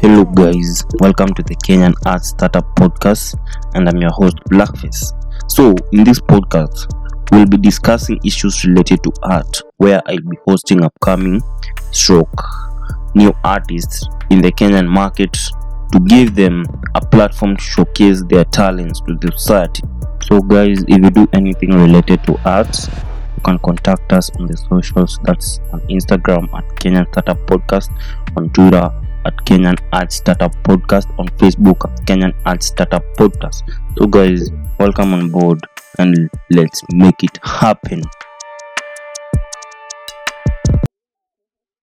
Hello, guys, welcome to the Kenyan Art Startup Podcast, and I'm your host, Blackface. So, in this podcast, we'll be discussing issues related to art, where I'll be hosting upcoming stroke new artists in the Kenyan market to give them a platform to showcase their talents to the society. So, guys, if you do anything related to arts, you can contact us on the socials that's on Instagram at Kenyan Startup Podcast, on Twitter at Kenyan Art Startup Podcast, on Facebook at Kenyan Art Startup Podcast. So, guys, welcome on board and let's make it happen.